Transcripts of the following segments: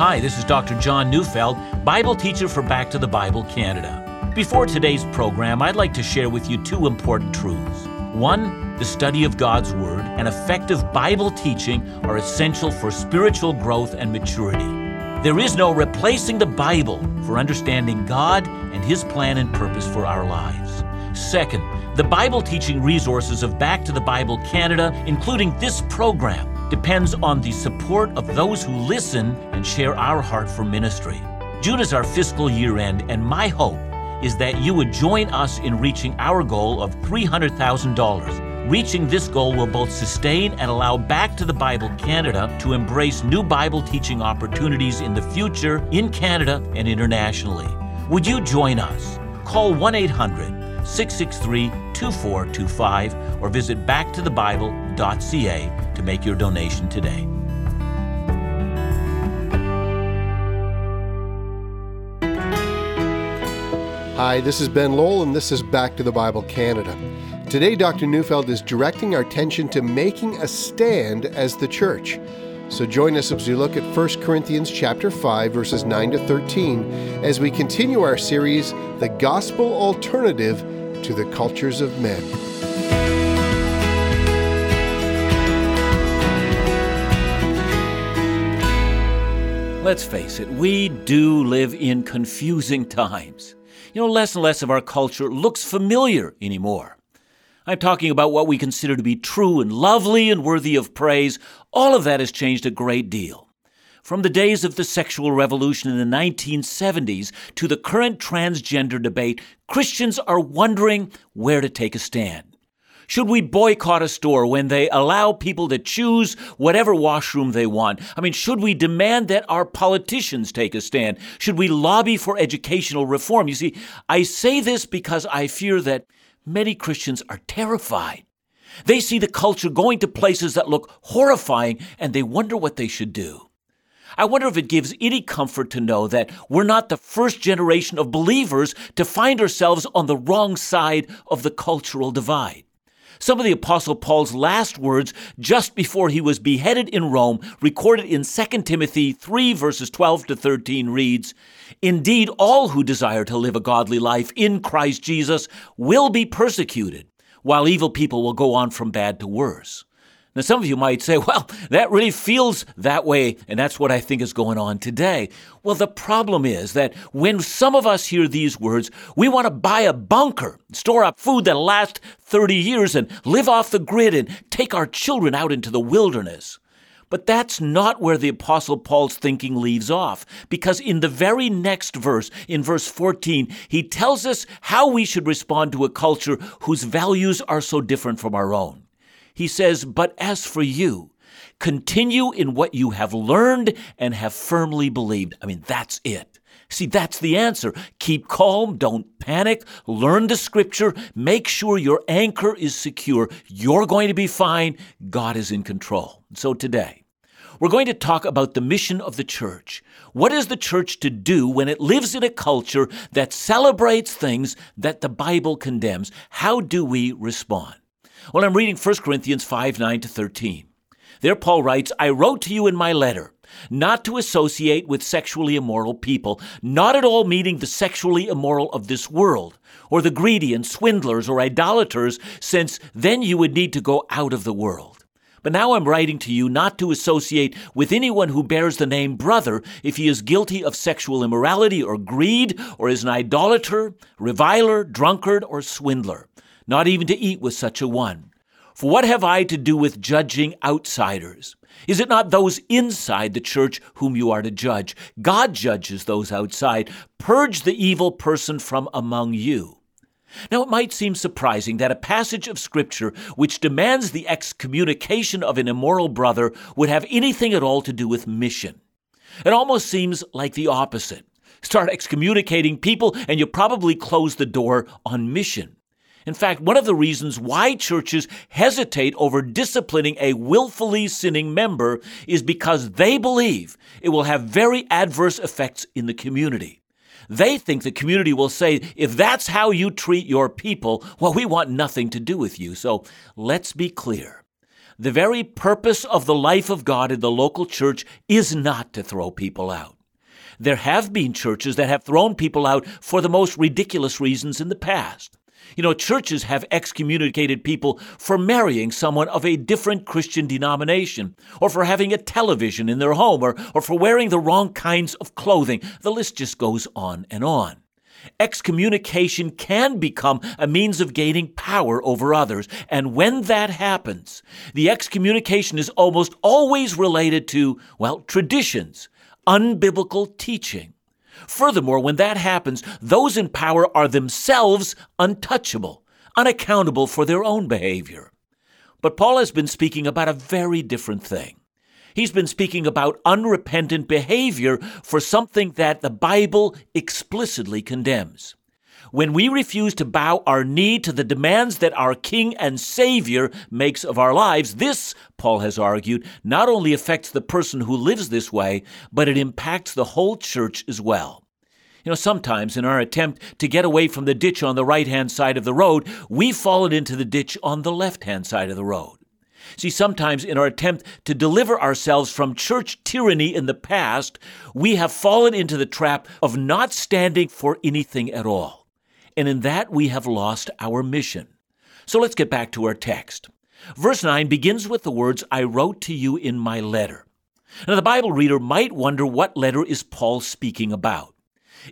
Hi, this is Dr. John Neufeld, Bible teacher for Back to the Bible Canada. Before today's program, I'd like to share with you two important truths. One, the study of God's Word and effective Bible teaching are essential for spiritual growth and maturity. There is no replacing the Bible for understanding God and His plan and purpose for our lives. Second, the Bible teaching resources of Back to the Bible Canada, including this program, depends on the support of those who listen and share our heart for ministry. June is our fiscal year end, and my hope is that you would join us in reaching our goal of $300,000. Reaching this goal will both sustain and allow Back to the Bible Canada to embrace new Bible teaching opportunities in the future in Canada and internationally. Would you join us? Call 1 800 663 2425 or visit backtothebible.ca to make your donation today. Hi, this is Ben Lowell, and this is Back to the Bible Canada. Today, Dr. Neufeld is directing our attention to making a stand as the church. So join us as we look at 1 Corinthians chapter 5 verses 9 to 13 as we continue our series The Gospel Alternative to the Cultures of Men. Let's face it, we do live in confusing times. You know, less and less of our culture looks familiar anymore. I'm talking about what we consider to be true and lovely and worthy of praise. All of that has changed a great deal. From the days of the sexual revolution in the 1970s to the current transgender debate, Christians are wondering where to take a stand. Should we boycott a store when they allow people to choose whatever washroom they want? I mean, should we demand that our politicians take a stand? Should we lobby for educational reform? You see, I say this because I fear that many Christians are terrified. They see the culture going to places that look horrifying and they wonder what they should do. I wonder if it gives any comfort to know that we're not the first generation of believers to find ourselves on the wrong side of the cultural divide. Some of the Apostle Paul's last words just before he was beheaded in Rome, recorded in 2 Timothy 3, verses 12 to 13, reads Indeed, all who desire to live a godly life in Christ Jesus will be persecuted, while evil people will go on from bad to worse. Now, some of you might say, well, that really feels that way, and that's what I think is going on today. Well, the problem is that when some of us hear these words, we want to buy a bunker, store up food that'll last 30 years, and live off the grid and take our children out into the wilderness. But that's not where the Apostle Paul's thinking leaves off, because in the very next verse, in verse 14, he tells us how we should respond to a culture whose values are so different from our own. He says, But as for you, continue in what you have learned and have firmly believed. I mean, that's it. See, that's the answer. Keep calm, don't panic, learn the scripture, make sure your anchor is secure. You're going to be fine. God is in control. So today, we're going to talk about the mission of the church. What is the church to do when it lives in a culture that celebrates things that the Bible condemns? How do we respond? Well, I'm reading 1 Corinthians 5 9 to 13. There, Paul writes, I wrote to you in my letter not to associate with sexually immoral people, not at all meaning the sexually immoral of this world, or the greedy and swindlers or idolaters, since then you would need to go out of the world. But now I'm writing to you not to associate with anyone who bears the name brother if he is guilty of sexual immorality or greed, or is an idolater, reviler, drunkard, or swindler not even to eat with such a one. For what have I to do with judging outsiders? Is it not those inside the church whom you are to judge? God judges those outside. Purge the evil person from among you. Now, it might seem surprising that a passage of Scripture which demands the excommunication of an immoral brother would have anything at all to do with mission. It almost seems like the opposite. Start excommunicating people, and you probably close the door on mission. In fact, one of the reasons why churches hesitate over disciplining a willfully sinning member is because they believe it will have very adverse effects in the community. They think the community will say, if that's how you treat your people, well, we want nothing to do with you. So let's be clear. The very purpose of the life of God in the local church is not to throw people out. There have been churches that have thrown people out for the most ridiculous reasons in the past. You know, churches have excommunicated people for marrying someone of a different Christian denomination, or for having a television in their home, or, or for wearing the wrong kinds of clothing. The list just goes on and on. Excommunication can become a means of gaining power over others. And when that happens, the excommunication is almost always related to, well, traditions, unbiblical teaching. Furthermore, when that happens, those in power are themselves untouchable, unaccountable for their own behavior. But Paul has been speaking about a very different thing. He's been speaking about unrepentant behavior for something that the Bible explicitly condemns. When we refuse to bow our knee to the demands that our King and Savior makes of our lives, this, Paul has argued, not only affects the person who lives this way, but it impacts the whole church as well. You know, sometimes in our attempt to get away from the ditch on the right hand side of the road, we've fallen into the ditch on the left hand side of the road. See, sometimes in our attempt to deliver ourselves from church tyranny in the past, we have fallen into the trap of not standing for anything at all. And in that, we have lost our mission. So let's get back to our text. Verse 9 begins with the words, I wrote to you in my letter. Now, the Bible reader might wonder what letter is Paul speaking about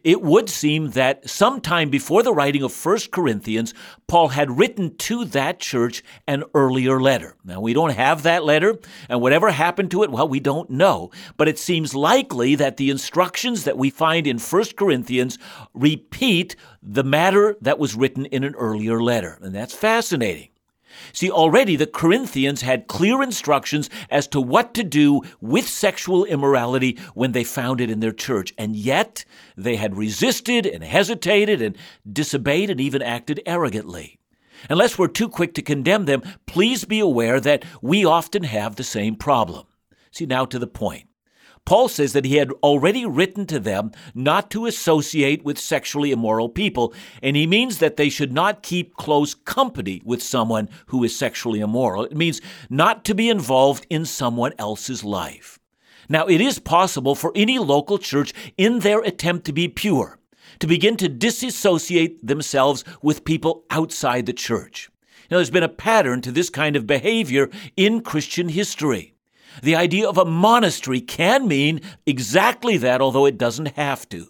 it would seem that sometime before the writing of 1 Corinthians, Paul had written to that church an earlier letter. Now, we don't have that letter, and whatever happened to it, well, we don't know. But it seems likely that the instructions that we find in 1 Corinthians repeat the matter that was written in an earlier letter. And that's fascinating. See, already the Corinthians had clear instructions as to what to do with sexual immorality when they found it in their church, and yet they had resisted and hesitated and disobeyed and even acted arrogantly. Unless we're too quick to condemn them, please be aware that we often have the same problem. See, now to the point. Paul says that he had already written to them not to associate with sexually immoral people, and he means that they should not keep close company with someone who is sexually immoral. It means not to be involved in someone else's life. Now, it is possible for any local church, in their attempt to be pure, to begin to disassociate themselves with people outside the church. Now, there's been a pattern to this kind of behavior in Christian history. The idea of a monastery can mean exactly that, although it doesn't have to.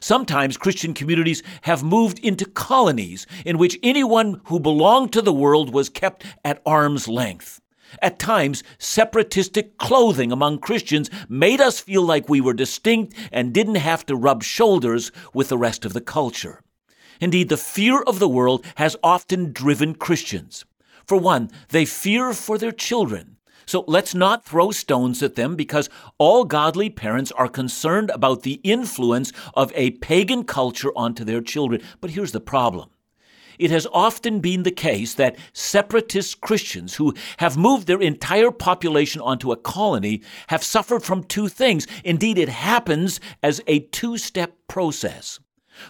Sometimes Christian communities have moved into colonies in which anyone who belonged to the world was kept at arm's length. At times, separatistic clothing among Christians made us feel like we were distinct and didn't have to rub shoulders with the rest of the culture. Indeed, the fear of the world has often driven Christians. For one, they fear for their children. So let's not throw stones at them because all godly parents are concerned about the influence of a pagan culture onto their children. But here's the problem. It has often been the case that separatist Christians who have moved their entire population onto a colony have suffered from two things. Indeed, it happens as a two step process.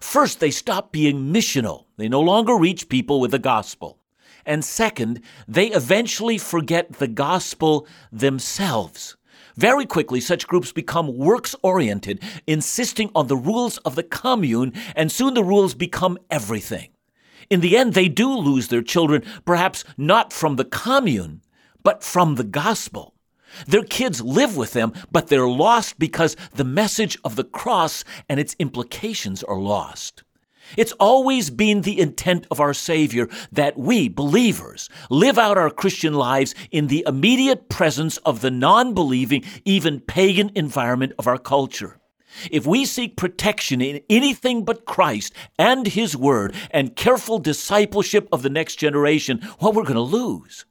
First, they stop being missional. They no longer reach people with the gospel. And second, they eventually forget the gospel themselves. Very quickly, such groups become works oriented, insisting on the rules of the commune, and soon the rules become everything. In the end, they do lose their children, perhaps not from the commune, but from the gospel. Their kids live with them, but they're lost because the message of the cross and its implications are lost. It's always been the intent of our Savior that we, believers, live out our Christian lives in the immediate presence of the non believing, even pagan environment of our culture. If we seek protection in anything but Christ and His Word and careful discipleship of the next generation, what well, we're going to lose.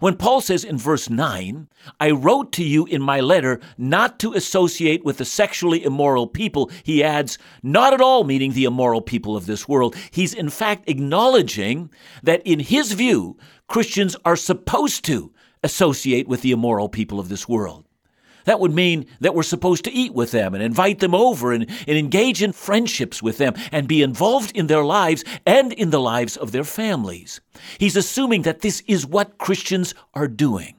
When Paul says in verse 9, I wrote to you in my letter not to associate with the sexually immoral people, he adds, not at all meaning the immoral people of this world. He's in fact acknowledging that in his view, Christians are supposed to associate with the immoral people of this world. That would mean that we're supposed to eat with them and invite them over and, and engage in friendships with them and be involved in their lives and in the lives of their families. He's assuming that this is what Christians are doing.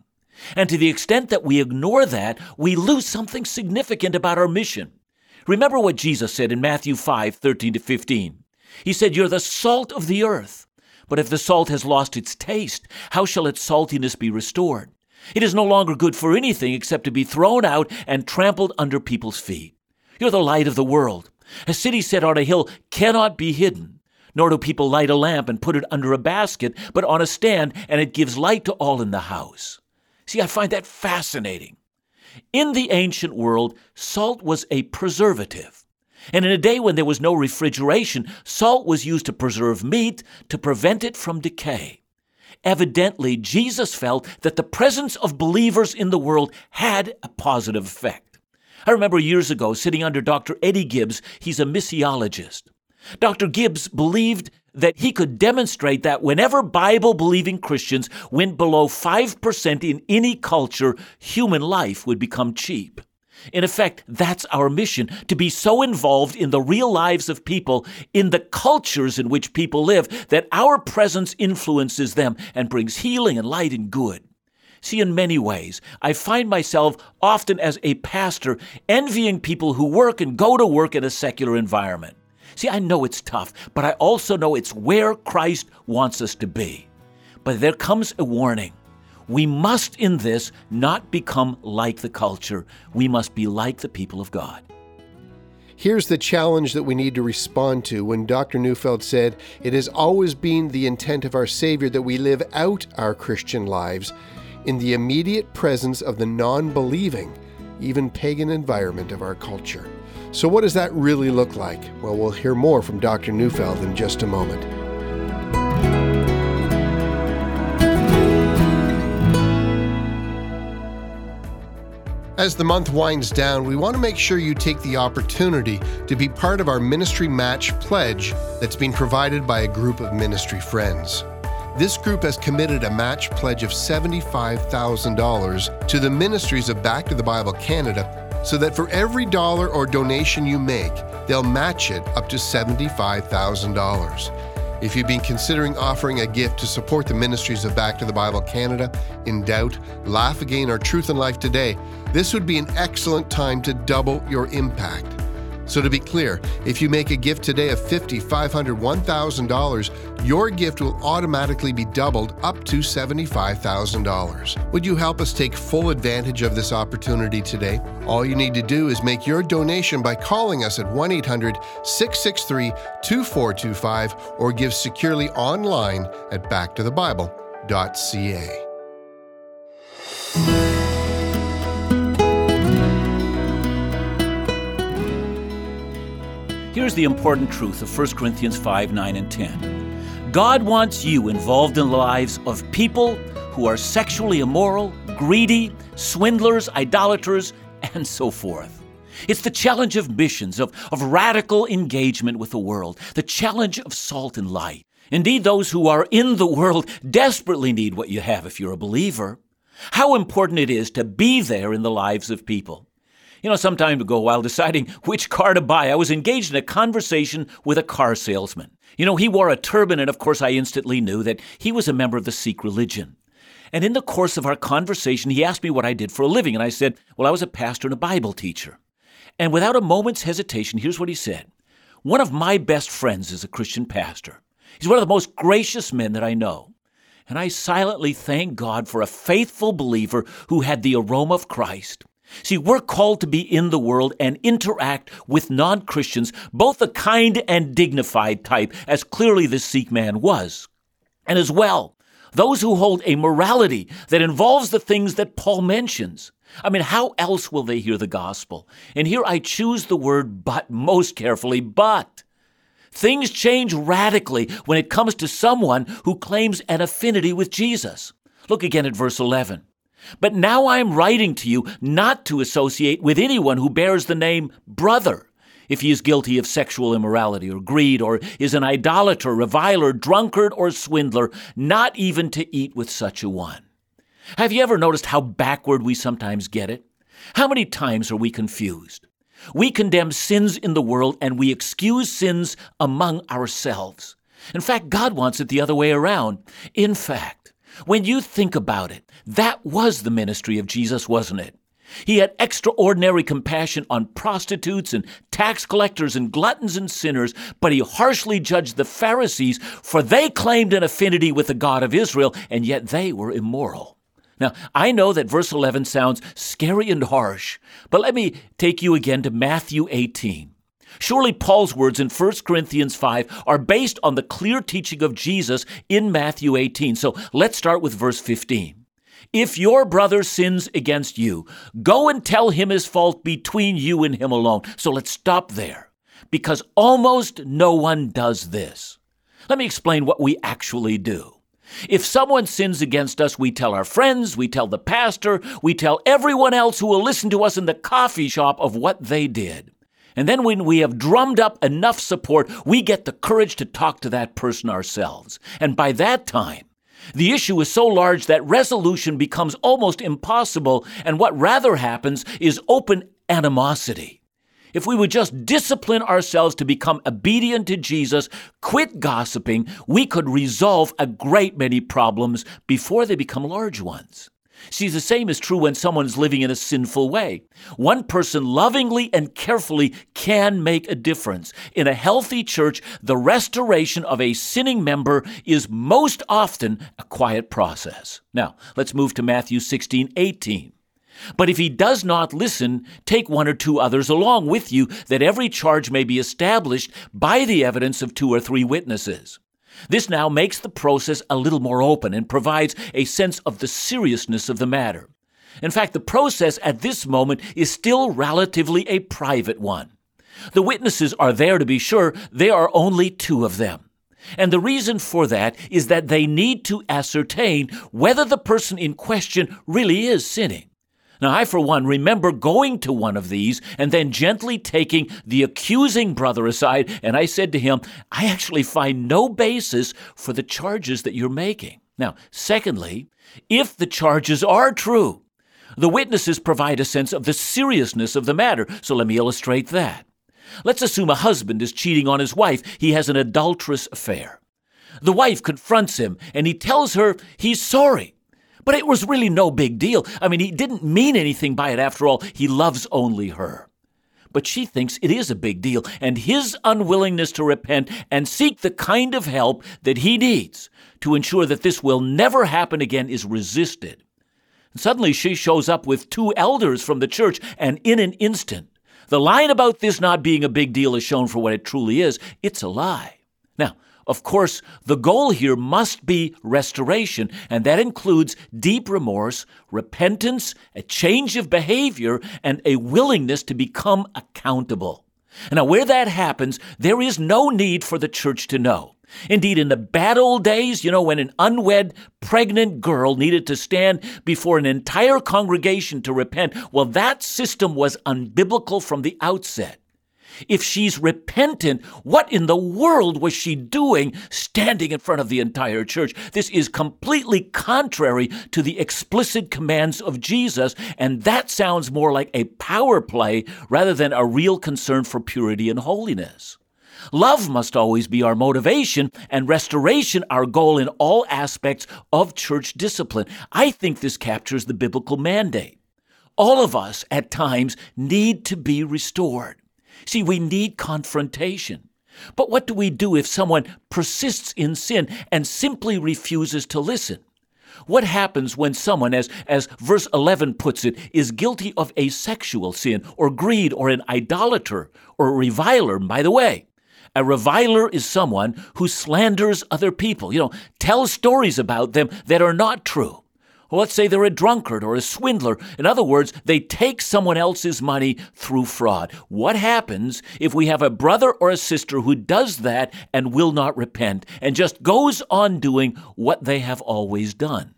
And to the extent that we ignore that, we lose something significant about our mission. Remember what Jesus said in Matthew 5 13 to 15. He said, You're the salt of the earth. But if the salt has lost its taste, how shall its saltiness be restored? It is no longer good for anything except to be thrown out and trampled under people's feet. You're the light of the world. A city set on a hill cannot be hidden. Nor do people light a lamp and put it under a basket, but on a stand, and it gives light to all in the house. See, I find that fascinating. In the ancient world, salt was a preservative. And in a day when there was no refrigeration, salt was used to preserve meat to prevent it from decay. Evidently, Jesus felt that the presence of believers in the world had a positive effect. I remember years ago sitting under Dr. Eddie Gibbs, he's a missiologist. Dr. Gibbs believed that he could demonstrate that whenever Bible believing Christians went below 5% in any culture, human life would become cheap. In effect, that's our mission to be so involved in the real lives of people, in the cultures in which people live, that our presence influences them and brings healing and light and good. See, in many ways, I find myself often as a pastor envying people who work and go to work in a secular environment. See, I know it's tough, but I also know it's where Christ wants us to be. But there comes a warning. We must, in this, not become like the culture. We must be like the people of God. Here's the challenge that we need to respond to when Dr. Neufeld said, It has always been the intent of our Savior that we live out our Christian lives in the immediate presence of the non believing, even pagan environment of our culture. So, what does that really look like? Well, we'll hear more from Dr. Neufeld in just a moment. As the month winds down, we want to make sure you take the opportunity to be part of our Ministry Match pledge that's being provided by a group of ministry friends. This group has committed a match pledge of $75,000 to the ministries of Back to the Bible Canada so that for every dollar or donation you make, they'll match it up to $75,000. If you've been considering offering a gift to support the ministries of Back to the Bible Canada, In Doubt, Laugh Again, or Truth and Life Today, this would be an excellent time to double your impact. So, to be clear, if you make a gift today of $50, $500, $1,000, your gift will automatically be doubled up to $75,000. Would you help us take full advantage of this opportunity today? All you need to do is make your donation by calling us at 1 800 663 2425 or give securely online at backtothebible.ca. Here's the important truth of 1 Corinthians 5 9 and 10. God wants you involved in the lives of people who are sexually immoral, greedy, swindlers, idolaters, and so forth. It's the challenge of missions, of, of radical engagement with the world, the challenge of salt and light. Indeed, those who are in the world desperately need what you have if you're a believer. How important it is to be there in the lives of people. You know, some time ago, while deciding which car to buy, I was engaged in a conversation with a car salesman. You know, he wore a turban, and of course, I instantly knew that he was a member of the Sikh religion. And in the course of our conversation, he asked me what I did for a living, and I said, Well, I was a pastor and a Bible teacher. And without a moment's hesitation, here's what he said One of my best friends is a Christian pastor. He's one of the most gracious men that I know. And I silently thank God for a faithful believer who had the aroma of Christ See, we're called to be in the world and interact with non Christians, both the kind and dignified type, as clearly this Sikh man was. And as well, those who hold a morality that involves the things that Paul mentions. I mean, how else will they hear the gospel? And here I choose the word but most carefully, but. Things change radically when it comes to someone who claims an affinity with Jesus. Look again at verse 11. But now I am writing to you not to associate with anyone who bears the name brother, if he is guilty of sexual immorality or greed, or is an idolater, reviler, drunkard, or swindler, not even to eat with such a one. Have you ever noticed how backward we sometimes get it? How many times are we confused? We condemn sins in the world and we excuse sins among ourselves. In fact, God wants it the other way around. In fact, When you think about it, that was the ministry of Jesus, wasn't it? He had extraordinary compassion on prostitutes and tax collectors and gluttons and sinners, but he harshly judged the Pharisees, for they claimed an affinity with the God of Israel, and yet they were immoral. Now, I know that verse 11 sounds scary and harsh, but let me take you again to Matthew 18. Surely Paul's words in 1 Corinthians 5 are based on the clear teaching of Jesus in Matthew 18. So let's start with verse 15. If your brother sins against you, go and tell him his fault between you and him alone. So let's stop there, because almost no one does this. Let me explain what we actually do. If someone sins against us, we tell our friends, we tell the pastor, we tell everyone else who will listen to us in the coffee shop of what they did. And then when we have drummed up enough support, we get the courage to talk to that person ourselves. And by that time, the issue is so large that resolution becomes almost impossible, and what rather happens is open animosity. If we would just discipline ourselves to become obedient to Jesus, quit gossiping, we could resolve a great many problems before they become large ones. See, the same is true when someone is living in a sinful way. One person lovingly and carefully can make a difference. In a healthy church, the restoration of a sinning member is most often a quiet process. Now, let's move to Matthew 16 18. But if he does not listen, take one or two others along with you, that every charge may be established by the evidence of two or three witnesses. This now makes the process a little more open and provides a sense of the seriousness of the matter. In fact, the process at this moment is still relatively a private one. The witnesses are there to be sure, there are only two of them. And the reason for that is that they need to ascertain whether the person in question really is sinning. Now, I, for one, remember going to one of these and then gently taking the accusing brother aside, and I said to him, I actually find no basis for the charges that you're making. Now, secondly, if the charges are true, the witnesses provide a sense of the seriousness of the matter, so let me illustrate that. Let's assume a husband is cheating on his wife, he has an adulterous affair. The wife confronts him, and he tells her he's sorry. But it was really no big deal. I mean, he didn't mean anything by it after all. He loves only her. But she thinks it is a big deal, and his unwillingness to repent and seek the kind of help that he needs to ensure that this will never happen again is resisted. And suddenly she shows up with two elders from the church, and in an instant, the line about this not being a big deal is shown for what it truly is it's a lie. Now, of course, the goal here must be restoration, and that includes deep remorse, repentance, a change of behavior, and a willingness to become accountable. Now, where that happens, there is no need for the church to know. Indeed, in the bad old days, you know, when an unwed, pregnant girl needed to stand before an entire congregation to repent, well, that system was unbiblical from the outset. If she's repentant, what in the world was she doing standing in front of the entire church? This is completely contrary to the explicit commands of Jesus, and that sounds more like a power play rather than a real concern for purity and holiness. Love must always be our motivation and restoration our goal in all aspects of church discipline. I think this captures the biblical mandate. All of us at times need to be restored. See, we need confrontation. But what do we do if someone persists in sin and simply refuses to listen? What happens when someone, as, as verse 11 puts it, is guilty of a sexual sin or greed or an idolater or a reviler? By the way, a reviler is someone who slanders other people, you know, tells stories about them that are not true. Well, let's say they're a drunkard or a swindler. In other words, they take someone else's money through fraud. What happens if we have a brother or a sister who does that and will not repent and just goes on doing what they have always done?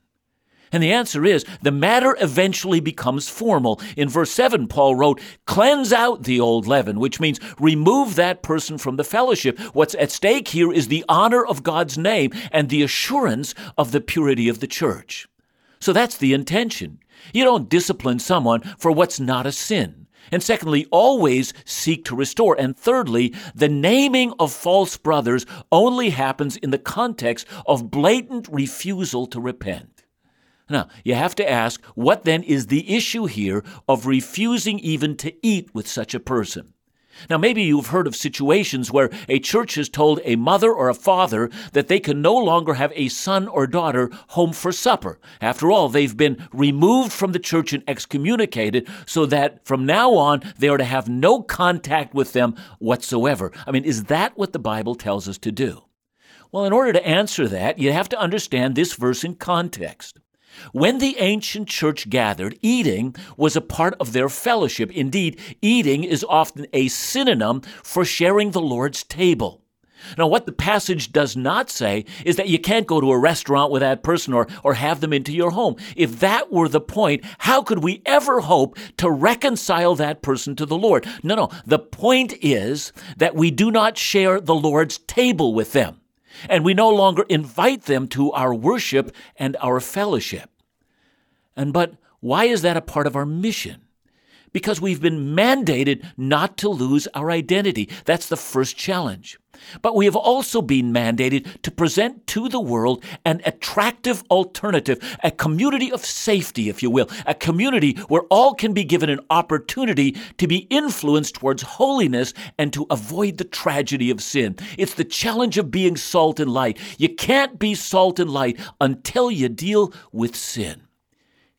And the answer is the matter eventually becomes formal. In verse 7, Paul wrote, Cleanse out the old leaven, which means remove that person from the fellowship. What's at stake here is the honor of God's name and the assurance of the purity of the church. So that's the intention. You don't discipline someone for what's not a sin. And secondly, always seek to restore. And thirdly, the naming of false brothers only happens in the context of blatant refusal to repent. Now, you have to ask, what then is the issue here of refusing even to eat with such a person? Now, maybe you've heard of situations where a church has told a mother or a father that they can no longer have a son or daughter home for supper. After all, they've been removed from the church and excommunicated, so that from now on they are to have no contact with them whatsoever. I mean, is that what the Bible tells us to do? Well, in order to answer that, you have to understand this verse in context. When the ancient church gathered, eating was a part of their fellowship. Indeed, eating is often a synonym for sharing the Lord's table. Now, what the passage does not say is that you can't go to a restaurant with that person or, or have them into your home. If that were the point, how could we ever hope to reconcile that person to the Lord? No, no. The point is that we do not share the Lord's table with them and we no longer invite them to our worship and our fellowship. And but why is that a part of our mission? Because we've been mandated not to lose our identity. That's the first challenge. But we have also been mandated to present to the world an attractive alternative, a community of safety, if you will, a community where all can be given an opportunity to be influenced towards holiness and to avoid the tragedy of sin. It's the challenge of being salt and light. You can't be salt and light until you deal with sin.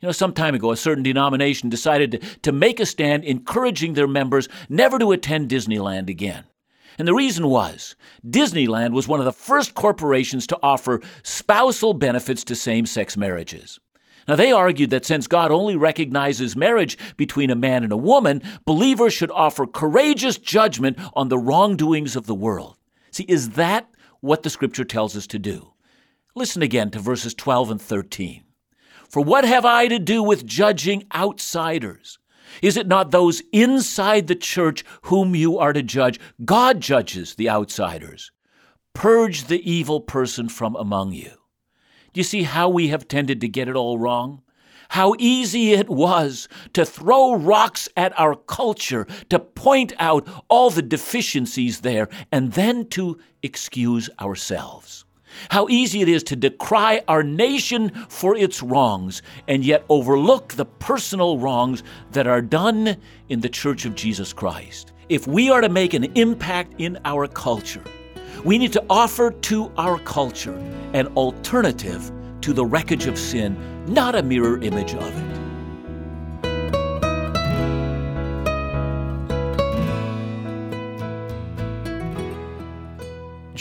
You know, some time ago, a certain denomination decided to, to make a stand encouraging their members never to attend Disneyland again. And the reason was Disneyland was one of the first corporations to offer spousal benefits to same sex marriages. Now, they argued that since God only recognizes marriage between a man and a woman, believers should offer courageous judgment on the wrongdoings of the world. See, is that what the scripture tells us to do? Listen again to verses 12 and 13. For what have I to do with judging outsiders? Is it not those inside the church whom you are to judge? God judges the outsiders. Purge the evil person from among you. Do you see how we have tended to get it all wrong? How easy it was to throw rocks at our culture, to point out all the deficiencies there, and then to excuse ourselves. How easy it is to decry our nation for its wrongs and yet overlook the personal wrongs that are done in the Church of Jesus Christ. If we are to make an impact in our culture, we need to offer to our culture an alternative to the wreckage of sin, not a mirror image of it.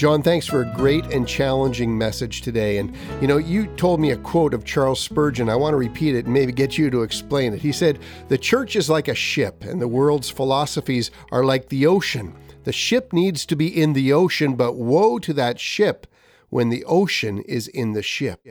John, thanks for a great and challenging message today. And, you know, you told me a quote of Charles Spurgeon. I want to repeat it and maybe get you to explain it. He said, The church is like a ship, and the world's philosophies are like the ocean. The ship needs to be in the ocean, but woe to that ship when the ocean is in the ship.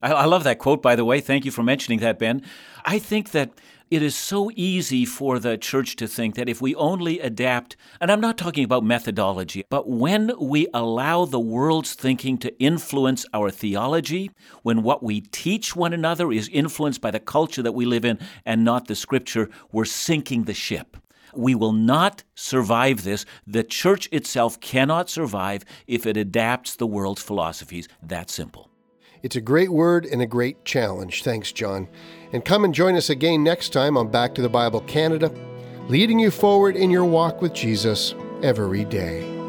I, love that quote, by the way. Thank you for mentioning that, Ben. I think that it is so easy for the church to think that if we only adapt, and I'm not talking about methodology, but when we allow the world's thinking to influence our theology, when what we teach one another is influenced by the culture that we live in and not the scripture, we're sinking the ship. We will not survive this. The church itself cannot survive if it adapts the world's philosophies. That simple. It's a great word and a great challenge. Thanks, John. And come and join us again next time on Back to the Bible Canada, leading you forward in your walk with Jesus every day.